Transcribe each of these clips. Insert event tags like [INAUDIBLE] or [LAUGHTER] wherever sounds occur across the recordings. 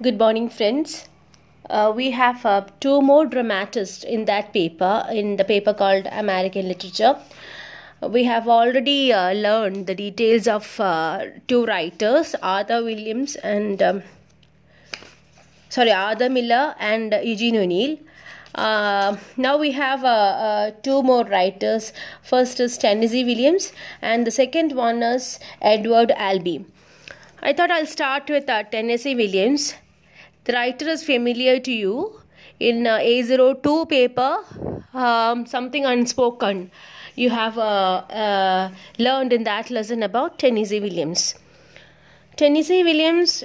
Good morning, friends. Uh, we have uh, two more dramatists in that paper, in the paper called American Literature. We have already uh, learned the details of uh, two writers, Arthur Williams and um, sorry, Arthur Miller and Eugene O'Neill. Uh, now we have uh, two more writers. First is Tennessee Williams, and the second one is Edward Albee. I thought I'll start with Tennessee Williams. The writer is familiar to you in uh, A02 paper, um, something unspoken. You have uh, uh, learned in that lesson about Tennessee Williams. Tennessee Williams,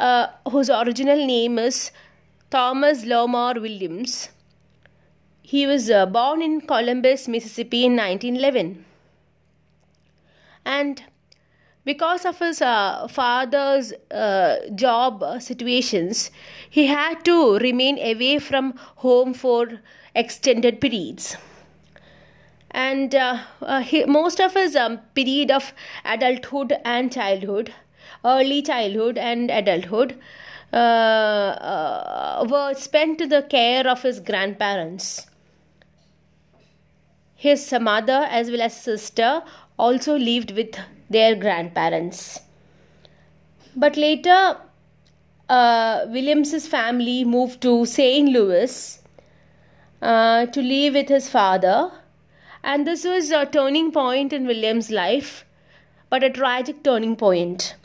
uh, whose original name is Thomas Lomar Williams, he was uh, born in Columbus, Mississippi in 1911. And because of his uh, father's uh, job situations, he had to remain away from home for extended periods. And uh, uh, he, most of his um, period of adulthood and childhood, early childhood and adulthood, uh, uh, were spent to the care of his grandparents. His mother, as well as sister, also lived with their grandparents. But later, uh, Williams's family moved to St. Louis uh, to live with his father, and this was a turning point in William's life, but a tragic turning point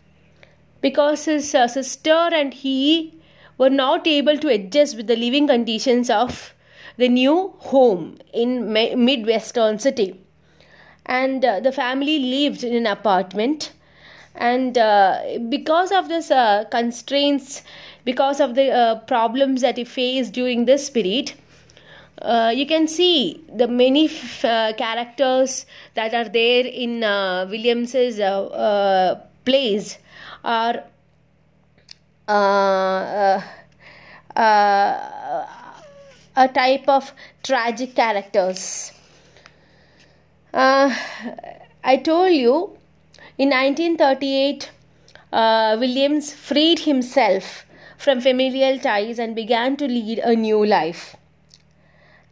because his uh, sister and he were not able to adjust with the living conditions of the new home in midwestern city and uh, the family lived in an apartment. And uh, because of this uh, constraints because of the uh, problems that he faced during this period uh, you can see the many f- uh, characters that are there in williams's plays are a type of tragic characters uh, I told you in 1938, uh, Williams freed himself from familial ties and began to lead a new life.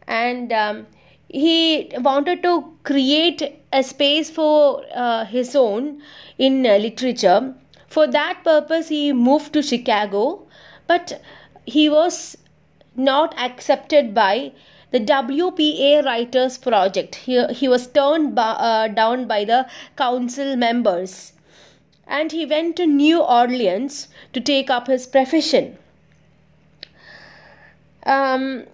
And um, he wanted to create a space for uh, his own in uh, literature. For that purpose, he moved to Chicago, but he was not accepted by the WPA Writers Project. He, he was turned by, uh, down by the council members and he went to New Orleans to take up his profession. Um,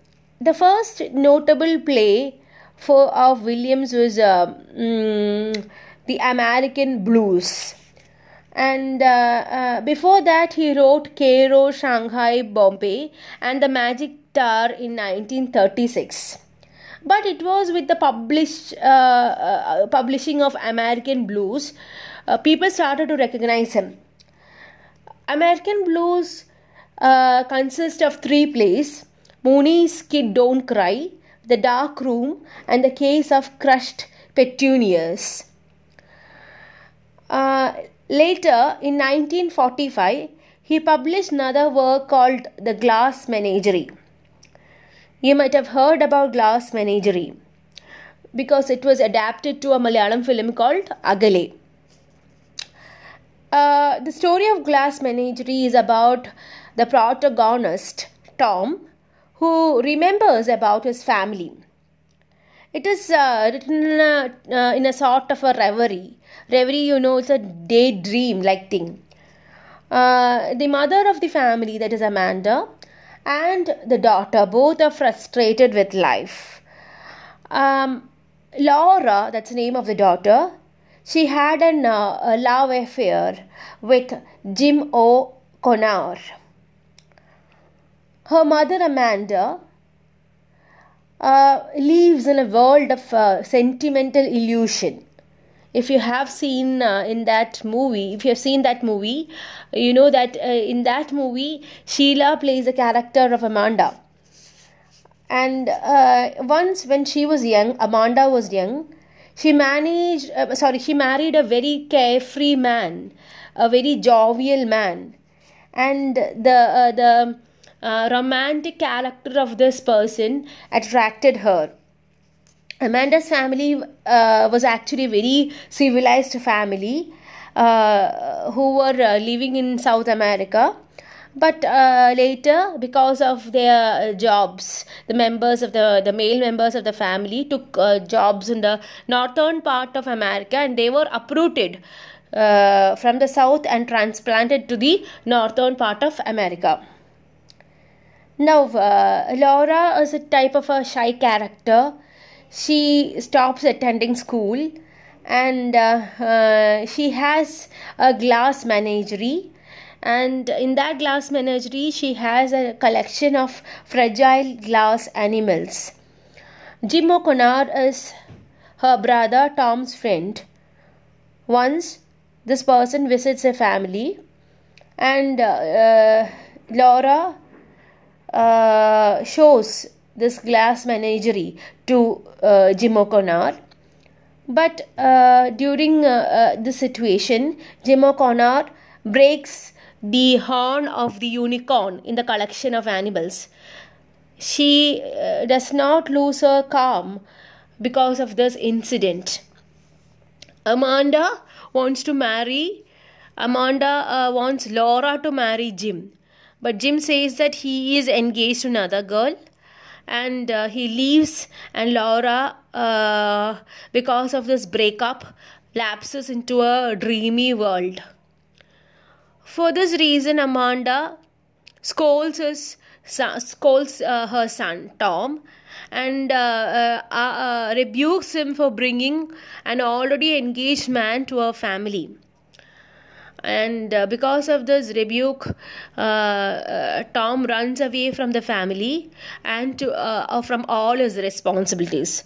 the first notable play for of Williams was uh, mm, the American Blues. And uh, uh, before that, he wrote Cairo, Shanghai, Bombay, and the Magic In 1936. But it was with the publish, uh, uh, publishing of American Blues, uh, people started to recognize him. American Blues uh, consist of three plays Mooney's Kid Don't Cry, The Dark Room, and The Case of Crushed Petunias. Uh, Later, in 1945, he published another work called The Glass Menagerie. You might have heard about Glass Menagerie because it was adapted to a Malayalam film called Akale. Uh, the story of Glass Menagerie is about the protagonist, Tom, who remembers about his family. It is uh, written in a, uh, in a sort of a reverie reverie you know it's a daydream like thing uh, the mother of the family that is amanda and the daughter both are frustrated with life. Um, laura that's the name of the daughter she had an, uh, a love affair with jim o'connor. Her mother amanda uh, lives in a world of uh, sentimental illusion if you have seen uh, in that movie if you have seen that movie you know that uh, in that movie Sheela plays the character of amanda and uh, once when she was young amanda was young she managed uh, sorry she married a very carefree man a very jovial man and the uh, the uh, romantic character of this person attracted her. Amanda's family uh, was actually a very civilized family uh, who were uh, living in South America. But uh, later, because of their jobs, the members of the the male members of the family took uh, jobs in the northern part of America, and they were uprooted uh, from the south and transplanted to the northern part of America. Now, uh, Laura is a type of a shy character. She stops attending school and uh, uh, she has a glass menagerie. And in that glass menagerie, she has a collection of fragile glass animals. Jim O'Connor is her brother Tom's friend. Once, this person visits a family, and uh, Laura uh, shows this glass menagerie to uh, Jim O'Connor. But uh, during uh, uh, this situation, Jim O'Connor breaks the horn of the unicorn in the collection of animals. She uh, does not lose her calm because of this incident. Amanda wants to marry, Amanda wants Laura to marry Jim but Jim says that he is engaged to another girl and uh, he leaves and Laura uh, because of this breakup lapses into a dreamy world. For this reason Amanda scolds his scolds uh, her son Tom and uh, uh, uh, rebukes him for bringing an already engaged man to her family and uh, because of this rebuke uh, uh, tom runs away from the family and to, uh, uh, from all his responsibilities.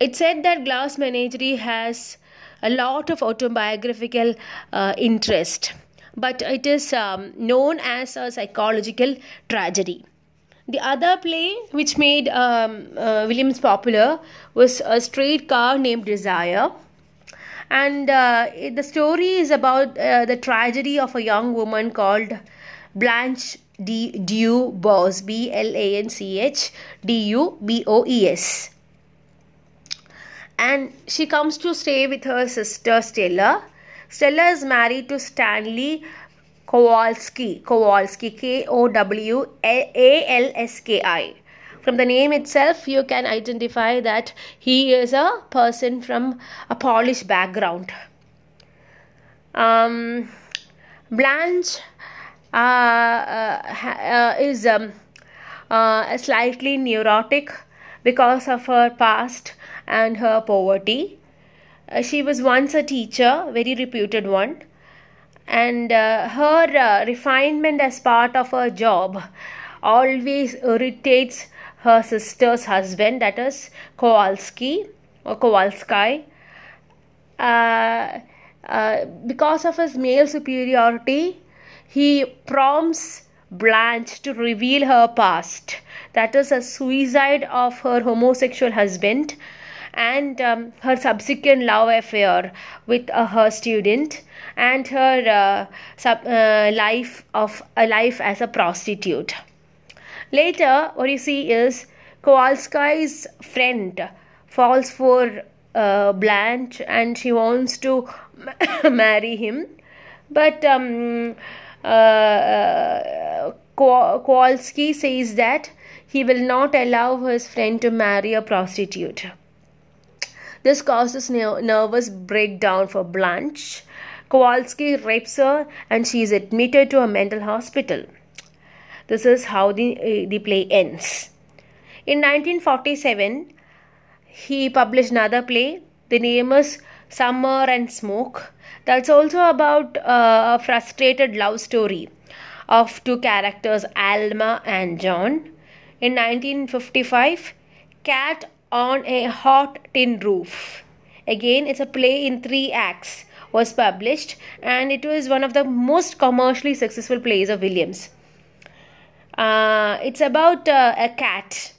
It said that glass menagerie has a lot of autobiographical uh, interest but it is um, known as a psychological tragedy. The other play which made um, williams popular was a streetcar named desire and uh, the story is about uh, the tragedy of a young woman called Blanche D. Du Bois, B L A N C H D U B O E S. And she comes to stay with her sister Stella. Stella is married to Stanley Kowalski, Kowalski, K O W A L S K I from the name itself you can identify that he is a person from a Polish background um, Blanche uh, uh, uh, is um, uh, slightly neurotic because of her past and her poverty. Uh, she was once a teacher, very reputed one, and uh, her refinement as part of her job always irritates her sister's husband, that is Kowalski or Kowalski. Uh, uh, because of his male superiority, he prompts Blanche to reveal her past. That is a suicide of her homosexual husband and um, her subsequent love affair with uh, her student and her uh, sub, uh, life of a life as a prostitute. Later, what you see is Kowalski's friend falls for uh, Blanche and she wants to [COUGHS] marry him. But um, uh, uh, Kowalski says that he will not allow his friend to marry a prostitute. This causes nervous breakdown for Blanche. Kowalski rapes her and she is admitted to a mental hospital. This is how the, uh, the play ends. In 1947, he published another play. The name is Summer and Smoke. That's also about uh, a frustrated love story of two characters, Alma and John. In 1955, Cat on a Hot Tin Roof. Again, it's a play in three acts was published and it was one of the most commercially successful plays of Williams. Uh, it's about uh, a cat.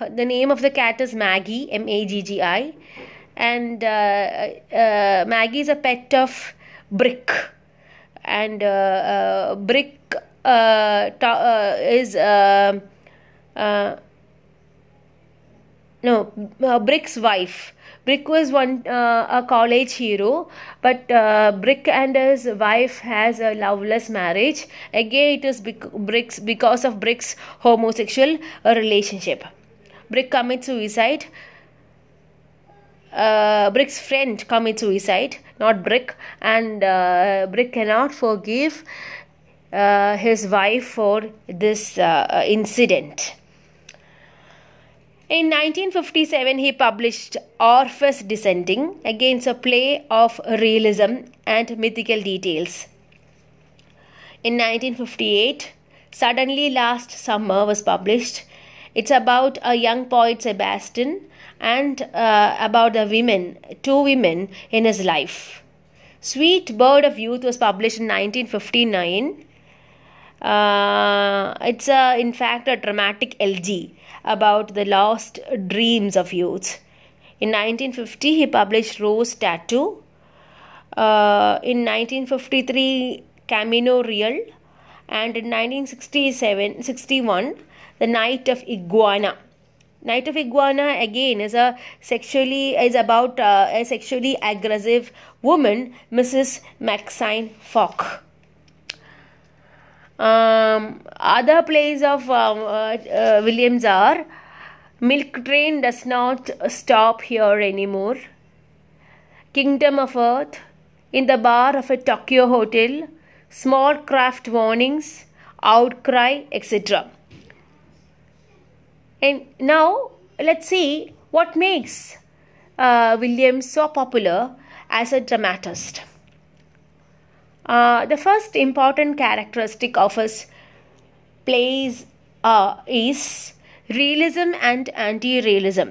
The name of the cat is Maggie, M A G G I, and uh, uh Maggie is a pet of Brick. and uh, Brick ta- is no Brick's wife. Brick was one uh, a college hero, but uh, Brick and his wife has a loveless marriage. Again, it is Brick's because of Brick's homosexual relationship. Brick commits suicide. Uh, Brick's friend commits suicide, not Brick, and uh, Brick cannot forgive uh, his wife for this uh, incident. In 1957, he published Orpheus Descending against a play of realism and mythical details. In 1958, Suddenly Last Summer was published. It's about a young poet, Sebastian, and uh, about the women, two women in his life. Sweet Bird of Youth was published in 1959. Uh, it's a, in fact a dramatic elegy about the lost dreams of youth. In 1950, he published Rose Tattoo. Uh, in 1953, Camino Real. And in 1967 61, The Night of Iguana. Night of Iguana again is a sexually is about uh, a sexually aggressive woman, Mrs. Maxine Faulk. Um, other plays of um, uh, uh, Williams are Milk Train Does Not Stop Here Anymore, Kingdom of Earth, In the Bar of a Tokyo Hotel, Small Craft Warnings, Outcry, etc. And now let's see what makes uh, Williams so popular as a dramatist. Uh, the first important characteristic of his plays uh, is realism and anti-realism.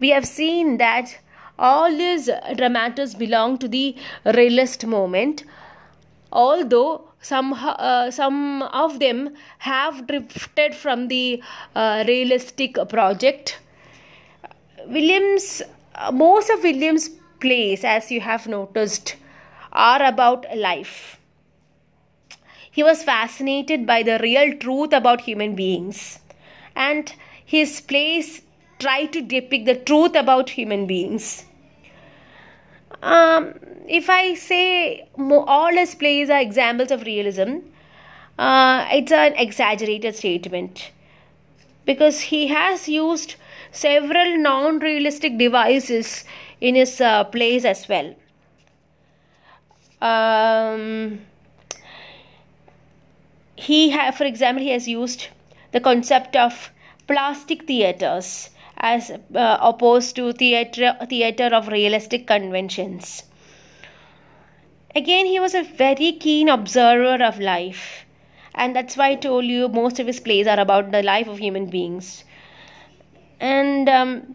We have seen that all these dramatists belong to the realist moment, although some uh, some of them have drifted from the uh, realistic project. Williams, uh, most of Williams' plays, as you have noticed, are about life. He was fascinated by the real truth about human beings, and his plays try to depict the truth about human beings. Um, if I say all his plays are examples of realism, uh, it's an exaggerated statement because he has used several non realistic devices in his uh, plays as well um, he have, for example, he has used the concept of plastic theaters as uh, opposed to theater theater of realistic conventions. Again, he was a very keen observer of life, and that's why I told you most of his plays are about the life of human beings. And um,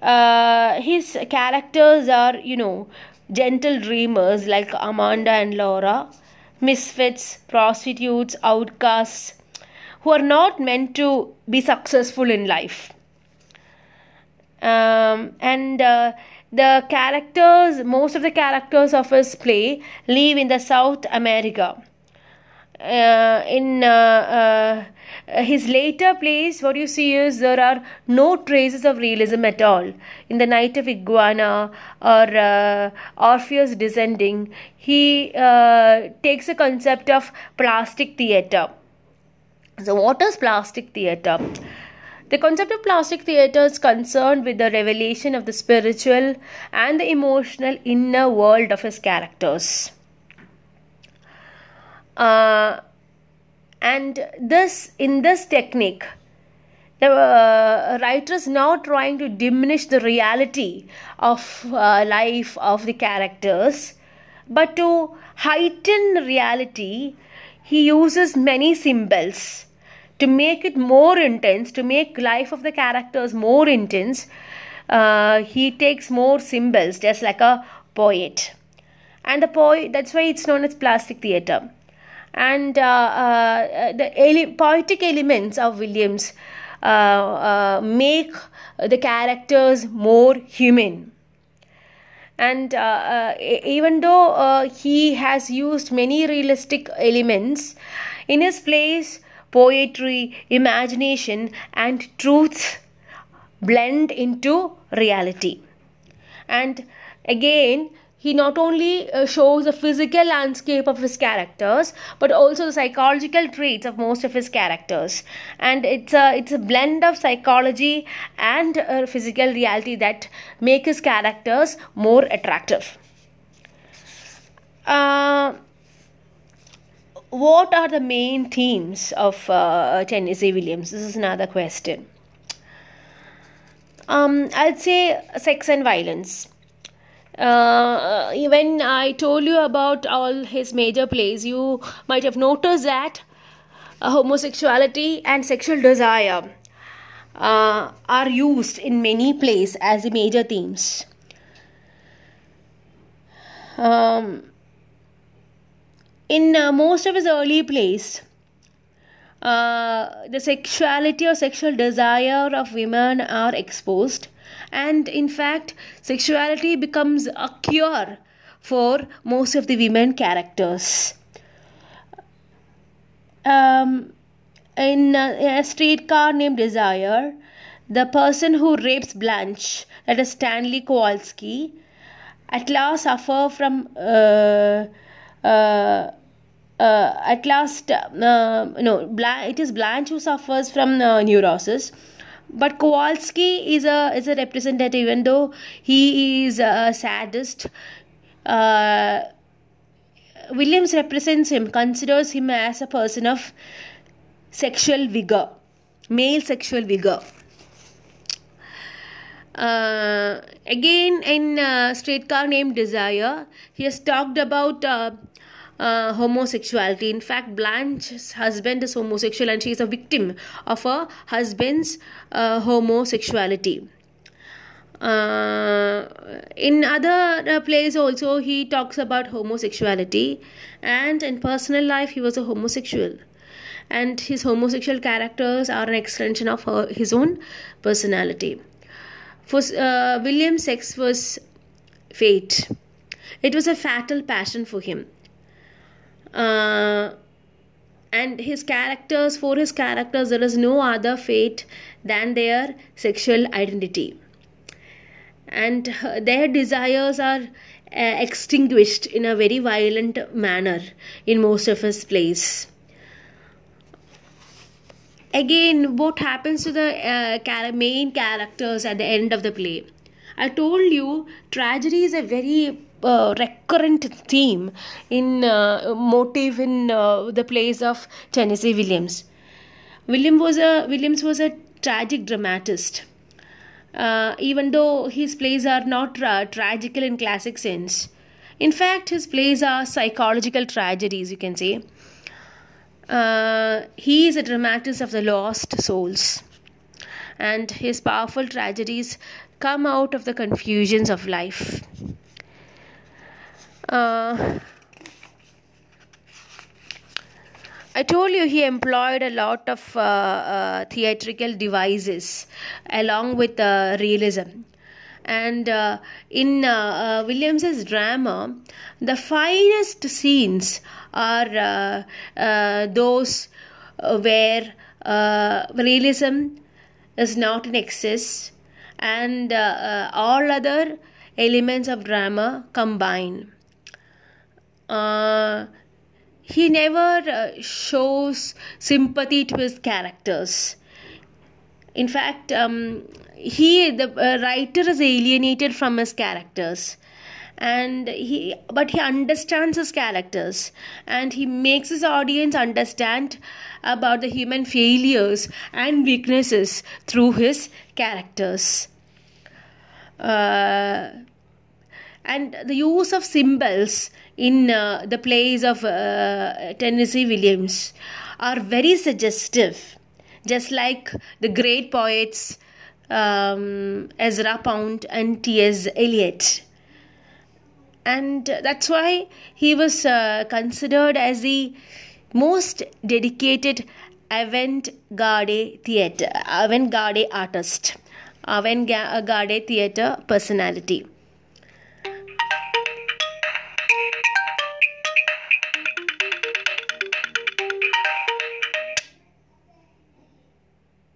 uh, his characters are, you know, gentle dreamers like Amanda and Laura, misfits, prostitutes, outcasts, who are not meant to be successful in life. Um, and uh, the characters, most of the characters of his play live in the South America. Uh, in uh, uh, his later plays, what you see is there are no traces of realism at all. In The Night of Iguana or uh, Orpheus Descending, he uh, takes a concept of plastic theatre. So, what is plastic theatre? The concept of plastic theatre is concerned with the revelation of the spiritual and the emotional inner world of his characters. Uh, and this in this technique the uh, writer is not trying to diminish the reality of uh, life of the characters. But to heighten reality he uses many symbols to make it more intense to make life of the characters more intense. Uh, he takes more symbols just like a poet. And the poet that's why it's known as plastic theater and uh, uh, the ele- poetic elements of Williams uh, make the characters more human. and uh, uh, even though uh, he has used many realistic elements in his plays poetry imagination and truth blend into reality and again he not only uh, shows the physical landscape of his characters but also the psychological traits of most of his characters and it's a it's a blend of psychology and uh, physical reality that make his characters more attractive uh, what are the main themes of uh, Tennessee Williams? This is another question. Um, I'd say sex and violence uh, when I told you about all his major plays, you might have noticed that uh, homosexuality and sexual desire uh, are used in many plays as the major themes. Um, in uh, most of his early plays, uh, the sexuality or sexual desire of women are exposed and in fact sexuality becomes a cure for most of the women characters. Um, in a, a streetcar named desire the person who rapes blanche that is stanley kowalski at last suffer from uh, uh, uh, at last, uh, no, it is Blanche who suffers from uh, neurosis but Kowalski is a is a representative, even though he is a sadist. Uh, Williams represents him, considers him as a person of sexual vigor, male sexual vigor. Uh, again, in uh, Streetcar Named Desire, he has talked about uh, homosexuality. In fact, Blanche's husband is homosexual and she is a victim of her husband's uh, homosexuality. Uh, in other uh, plays also he talks about homosexuality and in personal life he was a homosexual and his homosexual characters are an extension of her, his own personality for uh, william sex was fate it was a fatal passion for him uh, and his characters for his characters there is no other fate than their sexual identity. And their desires are uh, extinguished in a very violent manner in most of his plays. Again what happens to the uh, main characters at the end of the play? I told you tragedy is a very uh, recurrent theme in uh, motive in uh, the plays of Tennessee Williams. William was a Williams was a tragic dramatist. Uh, even though his plays are not tra- tragical in classic sense, in fact, his plays are psychological tragedies. You can say. Uh, he is a dramatist of the lost souls, and his powerful tragedies come out of the confusions of life. Uh, I told you he employed a lot of uh, uh, theatrical devices along with uh, realism. And uh, in uh, Williams's drama, the finest scenes are those where realism is not in excess and all other elements of drama combine uh, he never uh, shows sympathy to his characters. In fact, um, he the uh, writer is alienated from his characters. And he but he understands his characters. And he makes his audience understand about the human failures and weaknesses through his characters. Uh, and the use of symbols in uh, the plays of uh, Tennessee Williams are very suggestive, just like the great poets um, Ezra Pound and T.S. Eliot. And that's why he was uh, considered as the most dedicated avant-garde theatre, avant-garde artist, avant-garde theatre personality.